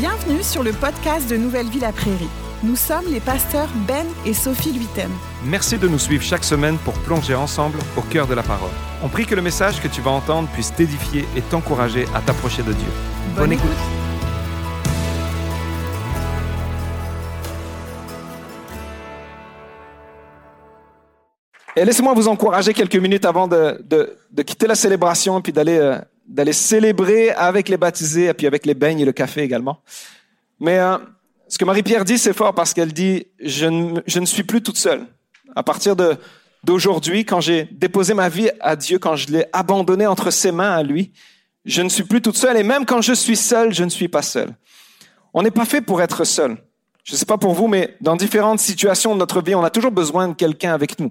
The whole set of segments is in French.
Bienvenue sur le podcast de Nouvelle Vie la Prairie. Nous sommes les pasteurs Ben et Sophie Luitem. Merci de nous suivre chaque semaine pour plonger ensemble au cœur de la parole. On prie que le message que tu vas entendre puisse t'édifier et t'encourager à t'approcher de Dieu. Bonne, écoute. Et laissez-moi vous encourager quelques minutes avant de, de- de quitter la célébration et puis d'aller euh, d'aller célébrer avec les baptisés et puis avec les beignes et le café également. Mais euh, ce que Marie-Pierre dit, c'est fort parce qu'elle dit je ne, je ne suis plus toute seule. À partir de d'aujourd'hui, quand j'ai déposé ma vie à Dieu, quand je l'ai abandonné entre ses mains à lui, je ne suis plus toute seule et même quand je suis seule, je ne suis pas seule. On n'est pas fait pour être seul. Je ne sais pas pour vous, mais dans différentes situations de notre vie, on a toujours besoin de quelqu'un avec nous.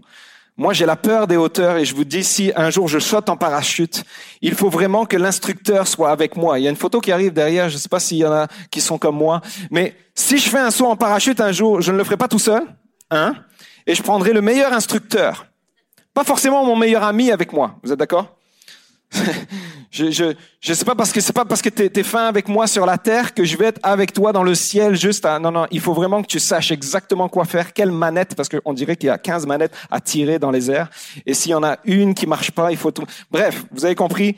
Moi, j'ai la peur des hauteurs et je vous dis, si un jour je saute en parachute, il faut vraiment que l'instructeur soit avec moi. Il y a une photo qui arrive derrière, je ne sais pas s'il y en a qui sont comme moi, mais si je fais un saut en parachute un jour, je ne le ferai pas tout seul, hein, et je prendrai le meilleur instructeur. Pas forcément mon meilleur ami avec moi. Vous êtes d'accord? je, je, je sais pas parce que c'est pas parce que t'es, t'es fin avec moi sur la terre que je vais être avec toi dans le ciel juste à, non, non, il faut vraiment que tu saches exactement quoi faire, quelle manette, parce qu'on dirait qu'il y a 15 manettes à tirer dans les airs. Et s'il y en a une qui marche pas, il faut tout. Bref, vous avez compris.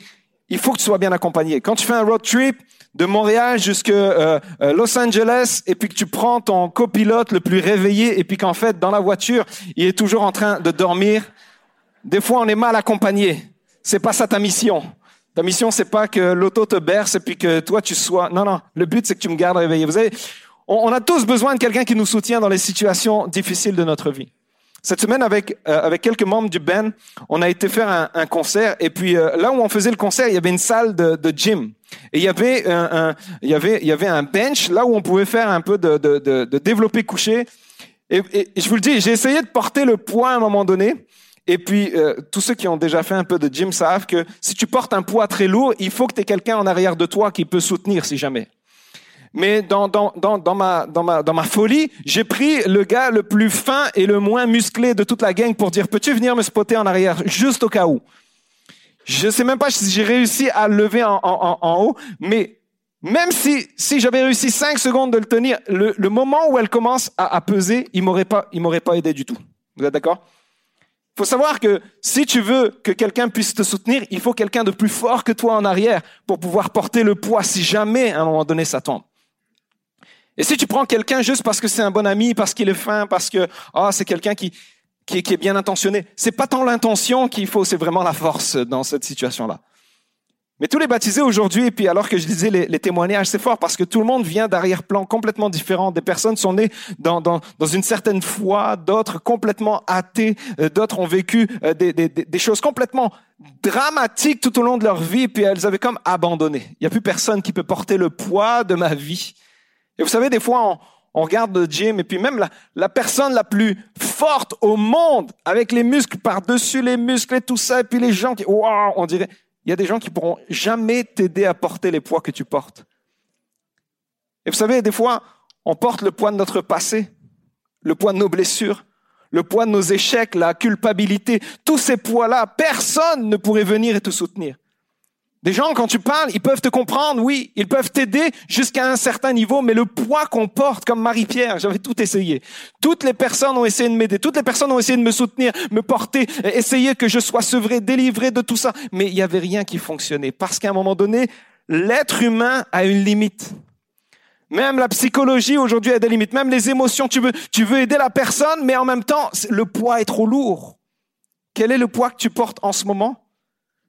Il faut que tu sois bien accompagné. Quand tu fais un road trip de Montréal jusqu'à euh, euh, Los Angeles et puis que tu prends ton copilote le plus réveillé et puis qu'en fait, dans la voiture, il est toujours en train de dormir, des fois, on est mal accompagné. C'est pas ça ta mission. Ta mission, c'est pas que l'auto te berce et puis que toi tu sois. Non, non. Le but, c'est que tu me gardes réveillé. Vous savez, on, a tous besoin de quelqu'un qui nous soutient dans les situations difficiles de notre vie. Cette semaine, avec euh, avec quelques membres du Ben, on a été faire un, un concert et puis euh, là où on faisait le concert, il y avait une salle de, de gym et il y avait un, un- il y avait il y avait un bench là où on pouvait faire un peu de de, de, de développé couché. Et, et je vous le dis, j'ai essayé de porter le poids à un moment donné. Et puis, euh, tous ceux qui ont déjà fait un peu de gym savent que si tu portes un poids très lourd, il faut que tu aies quelqu'un en arrière de toi qui peut soutenir si jamais. Mais dans, dans, dans, dans, ma, dans, ma, dans ma folie, j'ai pris le gars le plus fin et le moins musclé de toute la gang pour dire, peux-tu venir me spotter en arrière, juste au cas où? Je sais même pas si j'ai réussi à le lever en, en, en, haut, mais même si, si j'avais réussi cinq secondes de le tenir, le, le moment où elle commence à, à peser, il m'aurait pas, il m'aurait pas aidé du tout. Vous êtes d'accord? Faut savoir que si tu veux que quelqu'un puisse te soutenir, il faut quelqu'un de plus fort que toi en arrière pour pouvoir porter le poids si jamais à un moment donné ça tombe. Et si tu prends quelqu'un juste parce que c'est un bon ami, parce qu'il est fin, parce que ah c'est quelqu'un qui, qui qui est bien intentionné, c'est pas tant l'intention qu'il faut, c'est vraiment la force dans cette situation-là. Mais tous les baptisés aujourd'hui, et puis alors que je disais les, témoignages, c'est fort parce que tout le monde vient d'arrière-plans complètement différents. Des personnes sont nées dans, dans, dans une certaine foi, d'autres complètement athées, euh, d'autres ont vécu euh, des, des, des choses complètement dramatiques tout au long de leur vie, puis elles avaient comme abandonné. Il n'y a plus personne qui peut porter le poids de ma vie. Et vous savez, des fois, on, on regarde le gym, et puis même la, la personne la plus forte au monde, avec les muscles par-dessus les muscles et tout ça, et puis les gens qui, waouh, on dirait, il y a des gens qui pourront jamais t'aider à porter les poids que tu portes. Et vous savez, des fois, on porte le poids de notre passé, le poids de nos blessures, le poids de nos échecs, la culpabilité, tous ces poids-là, personne ne pourrait venir et te soutenir. Des gens, quand tu parles, ils peuvent te comprendre, oui, ils peuvent t'aider jusqu'à un certain niveau, mais le poids qu'on porte, comme Marie-Pierre, j'avais tout essayé. Toutes les personnes ont essayé de m'aider, toutes les personnes ont essayé de me soutenir, me porter, essayer que je sois sevré, délivré de tout ça, mais il n'y avait rien qui fonctionnait, parce qu'à un moment donné, l'être humain a une limite. Même la psychologie aujourd'hui a des limites, même les émotions, tu veux, tu veux aider la personne, mais en même temps, le poids est trop lourd. Quel est le poids que tu portes en ce moment?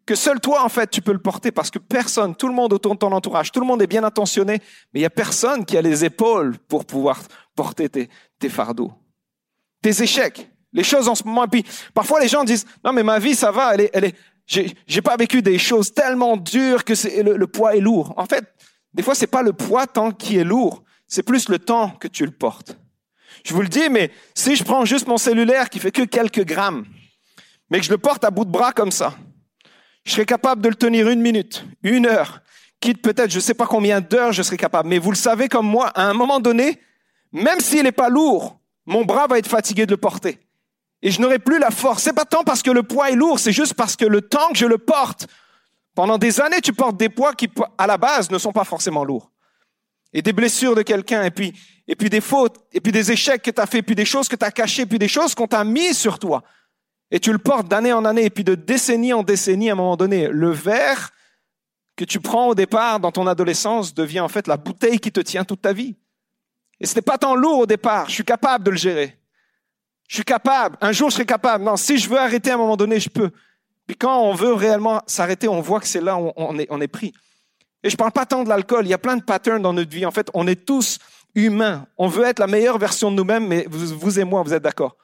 Que seul toi, en fait, tu peux le porter parce que personne, tout le monde autour de ton entourage, tout le monde est bien intentionné, mais il y a personne qui a les épaules pour pouvoir porter tes, fardeaux, tes échecs, les choses en ce moment. Et puis, parfois, les gens disent, non, mais ma vie, ça va, elle est, elle est, j'ai, pas vécu des choses tellement dures que le, le poids est lourd. En fait, des fois, c'est pas le poids tant qui est lourd, c'est plus le temps que tu le portes. Je vous le dis, mais si je prends juste mon cellulaire qui fait que quelques grammes, mais que je le porte à bout de bras comme ça, je serais capable de le tenir une minute, une heure, quitte peut-être je ne sais pas combien d'heures je serais capable. Mais vous le savez comme moi, à un moment donné, même s'il n'est pas lourd, mon bras va être fatigué de le porter. Et je n'aurai plus la force. C'est pas tant parce que le poids est lourd, c'est juste parce que le temps que je le porte, pendant des années, tu portes des poids qui, à la base, ne sont pas forcément lourds. et des blessures de quelqu'un, et puis, et puis des fautes, et puis des échecs que tu as fait, puis des choses que tu as cachées, puis des choses qu'on t'a mis sur toi. Et tu le portes d'année en année, et puis de décennie en décennie, à un moment donné, le verre que tu prends au départ dans ton adolescence devient en fait la bouteille qui te tient toute ta vie. Et ce n'est pas tant lourd au départ, je suis capable de le gérer. Je suis capable, un jour je serai capable. Non, si je veux arrêter à un moment donné, je peux. Puis quand on veut réellement s'arrêter, on voit que c'est là où on est, pris. Et je parle pas tant de l'alcool, il y a plein de patterns dans notre vie. En fait, on est tous humains. On veut être la meilleure version de nous-mêmes, mais vous, et moi, vous êtes d'accord.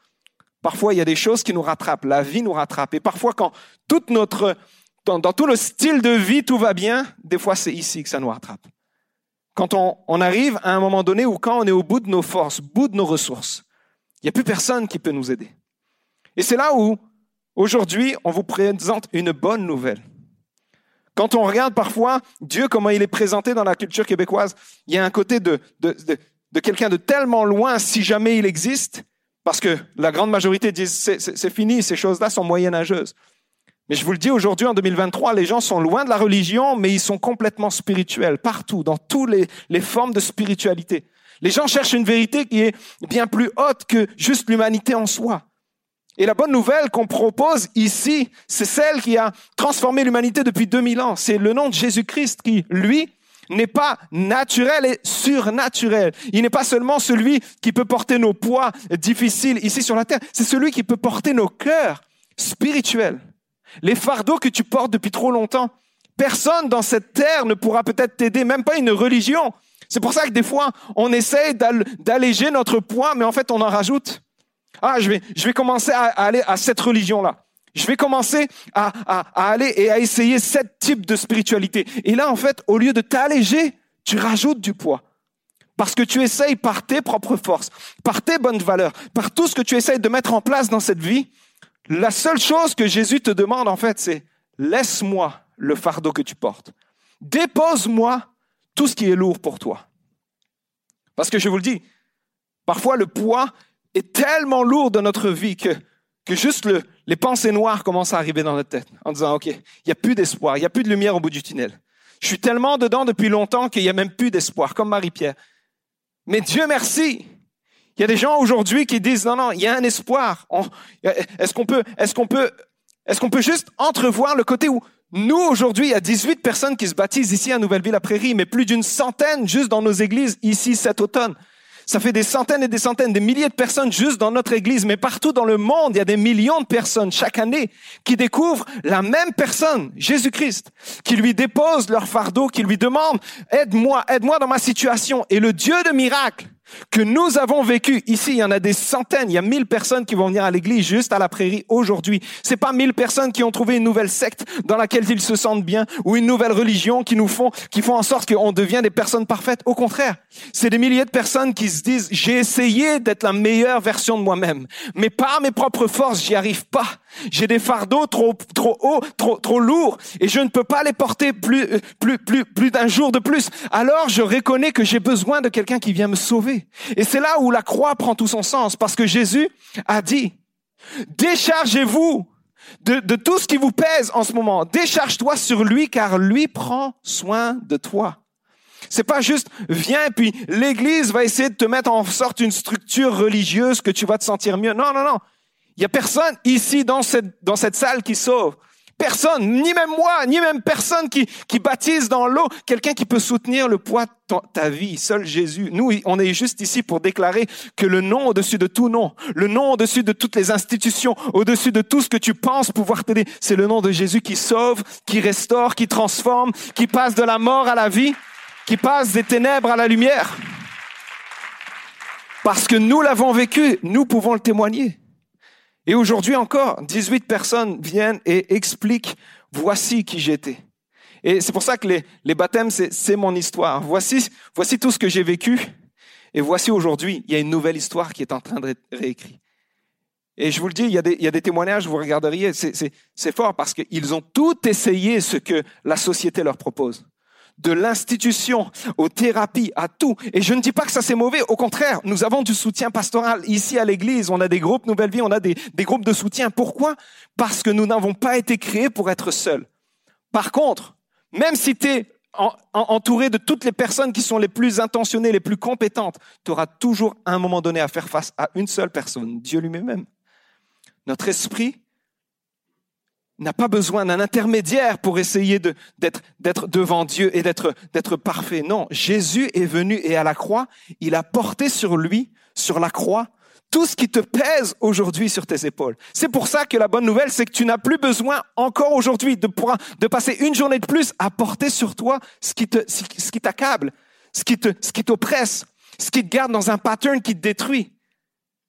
Parfois, il y a des choses qui nous rattrapent, la vie nous rattrape. Et parfois, quand toute notre, dans, tout le style de vie, tout va bien, des fois, c'est ici que ça nous rattrape. Quand on, arrive à un moment donné où quand on est au bout de nos forces, bout de nos ressources, il n'y a plus personne qui peut nous aider. Et c'est là où, aujourd'hui, on vous présente une bonne nouvelle. Quand on regarde parfois Dieu, comment il est présenté dans la culture québécoise, il y a un côté de, de, de, quelqu'un de tellement loin, si jamais il existe, parce que la grande majorité disent c'est fini, ces choses-là sont moyenâgeuses. Mais je vous le dis aujourd'hui, en 2023, les gens sont loin de la religion, mais ils sont complètement spirituels, partout, dans toutes les, les formes de spiritualité. Les gens cherchent une vérité qui est bien plus haute que juste l'humanité en soi. Et la bonne nouvelle qu'on propose ici, c'est celle qui a transformé l'humanité depuis 2000 ans. C'est le nom de Jésus-Christ qui, lui, n'est pas naturel et surnaturel. Il n'est pas seulement celui qui peut porter nos poids difficiles ici sur la terre, c'est celui qui peut porter nos cœurs spirituels. Les fardeaux que tu portes depuis trop longtemps. Personne dans cette terre ne pourra peut-être t'aider, même pas une religion. C'est pour ça que des fois, on essaye d'alléger notre poids, mais en fait, on en rajoute. Ah, je vais, je vais commencer à, aller à cette religion-là. Je vais commencer à, à, aller et à essayer ce type de spiritualité. Et là, en fait, au lieu de t'alléger, tu rajoutes du poids. Parce que tu essayes par tes propres forces, par tes bonnes valeurs, par tout ce que tu essayes de mettre en place dans cette vie, la seule chose que Jésus te demande, en fait, c'est laisse-moi le fardeau que tu portes. Dépose-moi tout ce qui est lourd pour toi. Parce que je vous le dis, parfois le poids est tellement lourd dans notre vie que, que juste le, les pensées noires commencent à arriver dans notre tête en disant, OK, il n'y a plus d'espoir, il n'y a plus de lumière au bout du tunnel. Je suis tellement dedans depuis longtemps qu'il n'y a même plus d'espoir, comme Marie-Pierre. Mais Dieu merci, il y a des gens aujourd'hui qui disent, non, non, il y a un espoir. Est-ce qu'on peut, est-ce qu'on peut, est-ce qu'on peut juste entrevoir le côté où nous, aujourd'hui, il y a 18 personnes qui se baptisent ici à Nouvelle-Ville-à-Prairie, mais plus d'une centaine juste dans nos églises ici cet automne. Ça fait des centaines et des centaines, des milliers de personnes juste dans notre église, mais partout dans le monde, il y a des millions de personnes chaque année qui découvrent la même personne, Jésus-Christ, qui lui dépose leur fardeau, qui lui demande, aide-moi, aide-moi dans ma situation. Et le Dieu de miracles, que nous avons vécu ici. Il y en a des centaines, il y a mille personnes qui vont venir à l'église juste à la prairie aujourd'hui. C'est pas mille personnes qui ont trouvé une nouvelle secte dans laquelle ils se sentent bien ou une nouvelle religion qui nous font, qui font en sorte qu'on devient des personnes parfaites. Au contraire, c'est des milliers de personnes qui se disent, j'ai essayé d'être la meilleure version de moi-même, mais par mes propres forces, j'y arrive pas. J'ai des fardeaux trop, trop hauts, trop, trop lourds, et je ne peux pas les porter plus, plus, plus, plus d'un jour de plus. Alors, je reconnais que j'ai besoin de quelqu'un qui vient me sauver. Et c'est là où la croix prend tout son sens, parce que Jésus a dit, déchargez-vous de, tout ce qui vous pèse en ce moment. Décharge-toi sur lui, car lui prend soin de toi. C'est pas juste viens puis l'église va essayer de te mettre en sorte une structure religieuse que tu vas te sentir mieux. Non, non, non. Il y a personne ici dans cette, dans cette salle qui sauve. Personne, ni même moi, ni même personne qui, qui baptise dans l'eau, quelqu'un qui peut soutenir le poids de ta vie, seul Jésus. Nous, on est juste ici pour déclarer que le nom au-dessus de tout nom, le nom au-dessus de toutes les institutions, au-dessus de tout ce que tu penses pouvoir t'aider, c'est le nom de Jésus qui sauve, qui restaure, qui transforme, qui passe de la mort à la vie, qui passe des ténèbres à la lumière. Parce que nous l'avons vécu, nous pouvons le témoigner. Et aujourd'hui encore, 18 personnes viennent et expliquent, voici qui j'étais. Et c'est pour ça que les, les baptêmes, c'est mon histoire. Voici, voici tout ce que j'ai vécu. Et voici aujourd'hui, il y a une nouvelle histoire qui est en train d'être réécrite. Et je vous le dis, il y a des, il y a des témoignages, vous regarderiez, c'est fort parce qu'ils ont tout essayé ce que la société leur propose de l'institution aux thérapies, à tout. Et je ne dis pas que ça c'est mauvais. Au contraire, nous avons du soutien pastoral ici à l'église. On a des groupes Nouvelle Vie, on a des, groupes de soutien. Pourquoi? Parce que nous n'avons pas été créés pour être seuls. Par contre, même si tu es entouré de toutes les personnes qui sont les plus intentionnées, les plus compétentes, tu auras toujours à un moment donné à faire face à une seule personne, Dieu lui-même. Notre esprit n'a pas besoin d'un intermédiaire pour essayer d'être devant Dieu et d'être parfait. Non, Jésus est venu et à la croix, il a porté sur lui, sur la croix, tout ce qui te pèse aujourd'hui sur tes épaules. C'est pour ça que la bonne nouvelle, c'est que tu n'as plus besoin encore aujourd'hui de, passer une journée de plus à porter sur toi ce qui t'accable, ce qui te, ce qui t'oppresse, ce qui te garde dans un pattern qui te détruit.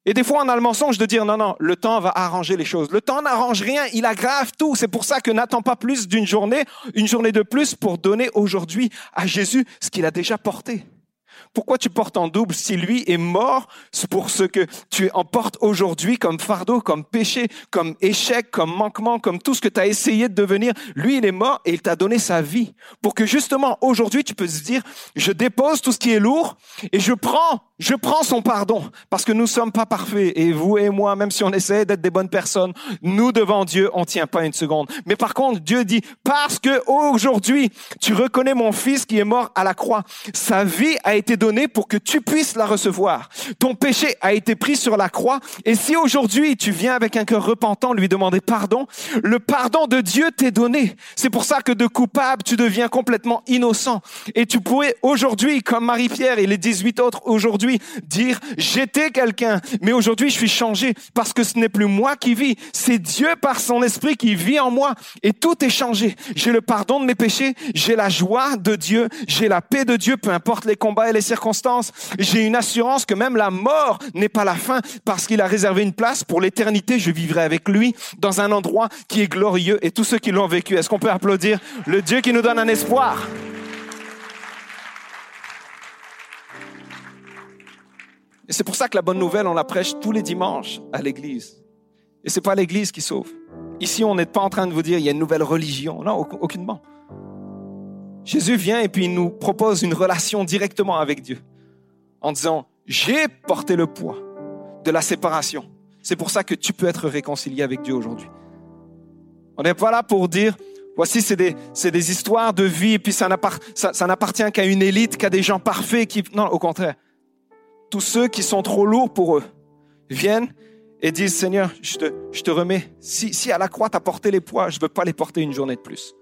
Et des fois, on a le mensonge de dire non, non, le temps va arranger les choses. Le temps n'arrange rien, il aggrave tout. C'est pour ça que n'attends pas plus d'une journée, une journée de plus pour donner aujourd'hui à Jésus ce qu'il a déjà porté. Pourquoi tu portes en double si lui est mort pour ce que tu emportes aujourd'hui comme fardeau, comme péché, comme échec, comme manquement, comme tout ce que tu as essayé de devenir? Lui, il est mort et il t'a donné sa vie pour que justement aujourd'hui tu peux se dire, je dépose tout ce qui est lourd et je prends je prends son pardon parce que nous sommes pas parfaits et vous et moi, même si on essaie d'être des bonnes personnes, nous devant Dieu, on tient pas une seconde. Mais par contre, Dieu dit parce que aujourd'hui tu reconnais mon fils qui est mort à la croix, sa vie a été donnée pour que tu puisses la recevoir. Ton péché a été pris sur la croix et si aujourd'hui tu viens avec un cœur repentant lui demander pardon, le pardon de Dieu t'est donné. C'est pour ça que de coupable tu deviens complètement innocent et tu pourrais aujourd'hui, comme Marie-Pierre et les 18 autres aujourd'hui dire j'étais quelqu'un, mais aujourd'hui je suis changé parce que ce n'est plus moi qui vis, c'est Dieu par son esprit qui vit en moi et tout est changé. J'ai le pardon de mes péchés, j'ai la joie de Dieu, j'ai la paix de Dieu, peu importe les combats les circonstances. J'ai une assurance que même la mort n'est pas la fin parce qu'il a réservé une place pour l'éternité. Je vivrai avec lui dans un endroit qui est glorieux et tous ceux qui l'ont vécu. Est-ce qu'on peut applaudir le Dieu qui nous donne un espoir? Et c'est pour ça que la bonne nouvelle, on la prêche tous les dimanches à l'église. Et c'est pas l'église qui sauve. Ici, on n'est pas en train de vous dire, il y a une nouvelle religion. Non, aucunement. Jésus vient et puis il nous propose une relation directement avec Dieu. En disant, j'ai porté le poids de la séparation. C'est pour ça que tu peux être réconcilié avec Dieu aujourd'hui. On n'est pas là pour dire, voici, c'est des, c'est des histoires de vie, et puis ça, n'appartient qu'à une élite, qu'à des gens parfaits qui... Non, au contraire tous ceux qui sont trop lourds pour eux viennent et disent, Seigneur, je te, je te remets. Si, si à la croix, tu as porté les poids, je ne veux pas les porter une journée de plus.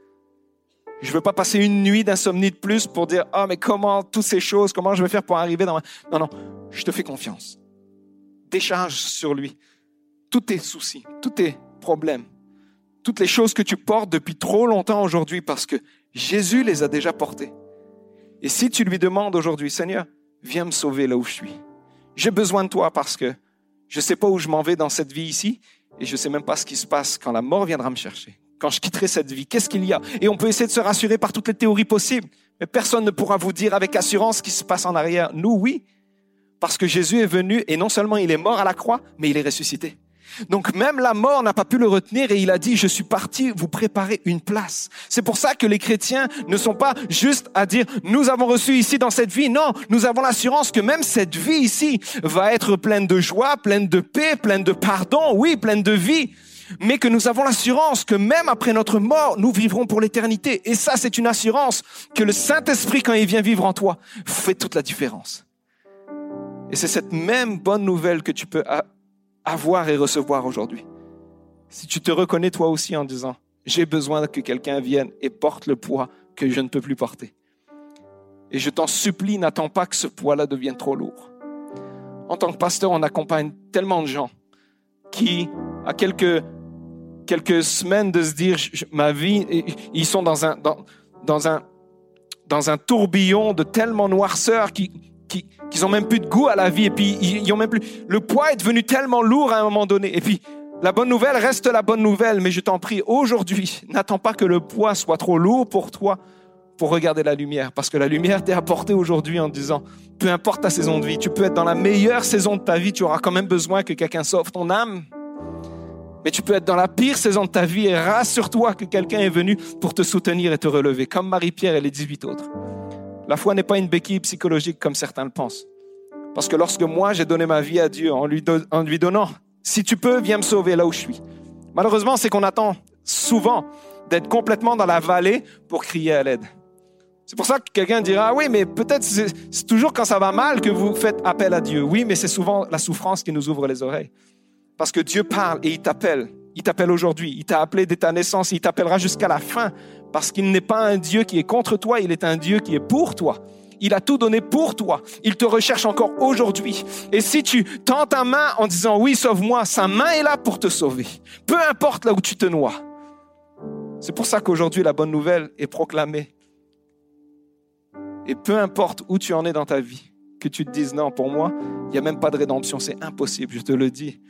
Je ne veux pas passer une nuit d'insomnie de plus pour dire, ah, mais comment, toutes ces choses, comment je vais faire pour arriver dans ma... Non, non, je te fais confiance. Décharge sur lui tous tes soucis, tous tes problèmes, toutes les choses que tu portes depuis trop longtemps aujourd'hui parce que Jésus les a déjà portées. Et si tu lui demandes aujourd'hui, Seigneur, viens me sauver là où je suis. J'ai besoin de toi parce que je ne sais pas où je m'en vais dans cette vie ici et je ne sais même pas ce qui se passe quand la mort viendra me chercher. Quand je quitterai cette vie, qu'est-ce qu'il y a? Et on peut essayer de se rassurer par toutes les théories possibles, mais personne ne pourra vous dire avec assurance ce qui se passe en arrière. Nous, oui, parce que Jésus est venu et non seulement il est mort à la croix, mais il est ressuscité. Donc même la mort n'a pas pu le retenir et il a dit, je suis parti vous préparer une place. C'est pour ça que les chrétiens ne sont pas juste à dire, nous avons reçu ici dans cette vie. Non, nous avons l'assurance que même cette vie ici va être pleine de joie, pleine de paix, pleine de pardon, oui, pleine de vie. Mais que nous avons l'assurance que même après notre mort, nous vivrons pour l'éternité. Et ça, c'est une assurance que le Saint-Esprit, quand il vient vivre en toi, fait toute la différence. Et c'est cette même bonne nouvelle que tu peux avoir et recevoir aujourd'hui. Si tu te reconnais toi aussi en disant, j'ai besoin que quelqu'un vienne et porte le poids que je ne peux plus porter. Et je t'en supplie, n'attends pas que ce poids-là devienne trop lourd. En tant que pasteur, on accompagne tellement de gens qui, à quelques, quelques semaines de se dire, ma vie, ils sont dans un, dans, dans un, dans un tourbillon de tellement noirceur qui, qui, qui ont même plus de goût à la vie et puis ils, ont même plus. Le poids est devenu tellement lourd à un moment donné. Et puis la bonne nouvelle reste la bonne nouvelle, mais je t'en prie aujourd'hui, n'attends pas que le poids soit trop lourd pour toi pour regarder la lumière, parce que la lumière t'est apportée aujourd'hui en disant, peu importe ta saison de vie, tu peux être dans la meilleure saison de ta vie, tu auras quand même besoin que quelqu'un sauve ton âme. Mais tu peux être dans la pire saison de ta vie et rassure-toi que quelqu'un est venu pour te soutenir et te relever, comme Marie-Pierre et les 18 autres. La foi n'est pas une béquille psychologique comme certains le pensent. Parce que lorsque moi j'ai donné ma vie à Dieu en lui, en lui donnant, si tu peux, viens me sauver là où je suis. Malheureusement, c'est qu'on attend souvent d'être complètement dans la vallée pour crier à l'aide. C'est pour ça que quelqu'un dira, ah oui, mais peut-être c'est toujours quand ça va mal que vous faites appel à Dieu. Oui, mais c'est souvent la souffrance qui nous ouvre les oreilles. Parce que Dieu parle et il t'appelle. Il t'appelle aujourd'hui. Il t'a appelé dès ta naissance. Il t'appellera jusqu'à la fin. Parce qu'il n'est pas un Dieu qui est contre toi, il est un Dieu qui est pour toi. Il a tout donné pour toi. Il te recherche encore aujourd'hui. Et si tu tends ta main en disant oui, sauve-moi, sa main est là pour te sauver. Peu importe là où tu te noies. C'est pour ça qu'aujourd'hui, la bonne nouvelle est proclamée et peu importe où tu en es dans ta vie, que tu te dises non, pour moi, il n'y a même pas de rédemption, c'est impossible, je te le dis.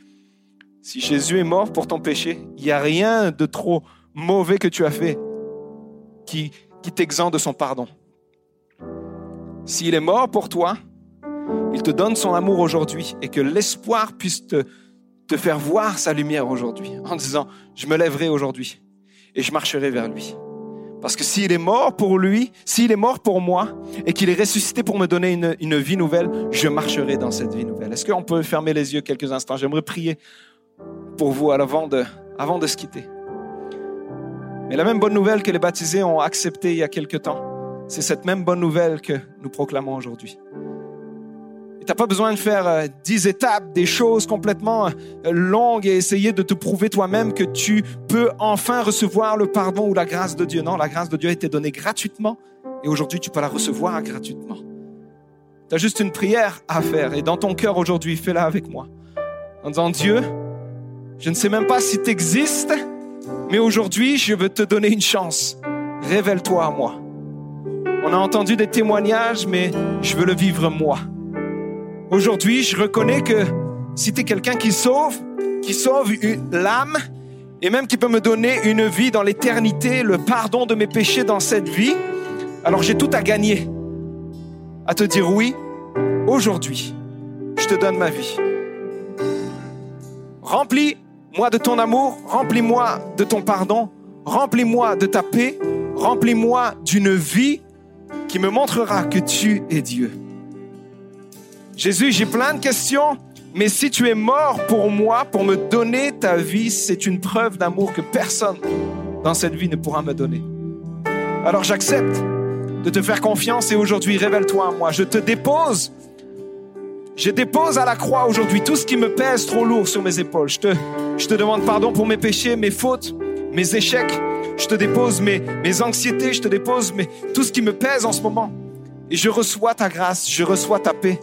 Si Jésus est mort pour ton péché, il n'y a rien de trop mauvais que tu as fait qui, qui t'exempte de son pardon. S'il est mort pour toi, il te donne son amour aujourd'hui et que l'espoir puisse te, te faire voir sa lumière aujourd'hui en disant, je me lèverai aujourd'hui et je marcherai vers lui. Parce que s'il est mort pour lui, s'il est mort pour moi et qu'il est ressuscité pour me donner une, vie nouvelle, je marcherai dans cette vie nouvelle. Est-ce qu'on peut fermer les yeux quelques instants? J'aimerais prier pour vous avant de, avant de se quitter. Mais la même bonne nouvelle que les baptisés ont acceptée il y a quelque temps, c'est cette même bonne nouvelle que nous proclamons aujourd'hui. Tu n'as pas besoin de faire euh, dix étapes, des choses complètement euh, longues et essayer de te prouver toi-même que tu peux enfin recevoir le pardon ou la grâce de Dieu. Non, la grâce de Dieu a été donnée gratuitement et aujourd'hui tu peux la recevoir gratuitement. Tu as juste une prière à faire et dans ton cœur aujourd'hui, fais-la avec moi. En disant Dieu, je ne sais même pas si tu existes, mais aujourd'hui je veux te donner une chance. Révèle-toi à moi. On a entendu des témoignages, mais je veux le vivre moi. Aujourd'hui, je reconnais que si tu es quelqu'un qui sauve, qui sauve l'âme, et même qui peut me donner une vie dans l'éternité, le pardon de mes péchés dans cette vie, alors j'ai tout à gagner. À te dire oui, aujourd'hui, je te donne ma vie. Remplis-moi de ton amour, remplis-moi de ton pardon, remplis-moi de ta paix, remplis-moi d'une vie qui me montrera que tu es Dieu. Jésus, j'ai plein de questions, mais si tu es mort pour moi, pour me donner ta vie, c'est une preuve d'amour que personne dans cette vie ne pourra me donner. Alors j'accepte de te faire confiance et aujourd'hui, révèle-toi à moi. Je te dépose. Je dépose à la croix aujourd'hui tout ce qui me pèse trop lourd sur mes épaules. Je te, je te demande pardon pour mes péchés, mes fautes, mes échecs. Je te dépose mes, mes anxiétés, je te dépose tout ce qui me pèse en ce moment. Et je reçois ta grâce, je reçois ta paix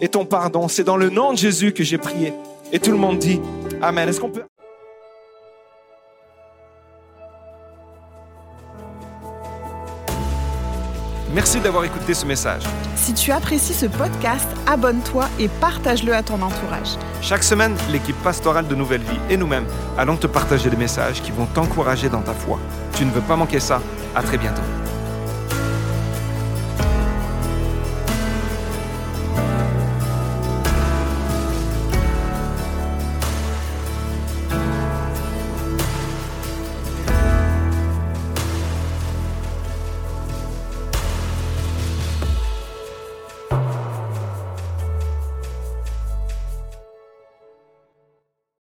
et ton pardon. C'est dans le nom de Jésus que j'ai prié. Et tout le monde dit Amen. Est-ce qu'on peut... Merci d'avoir écouté ce message. Si tu apprécies ce podcast, abonne-toi et partage-le à ton entourage. Chaque semaine, l'équipe pastorale de Nouvelle Vie et nous-mêmes allons te partager des messages qui vont t'encourager dans ta foi. Tu ne veux pas manquer ça. À très bientôt.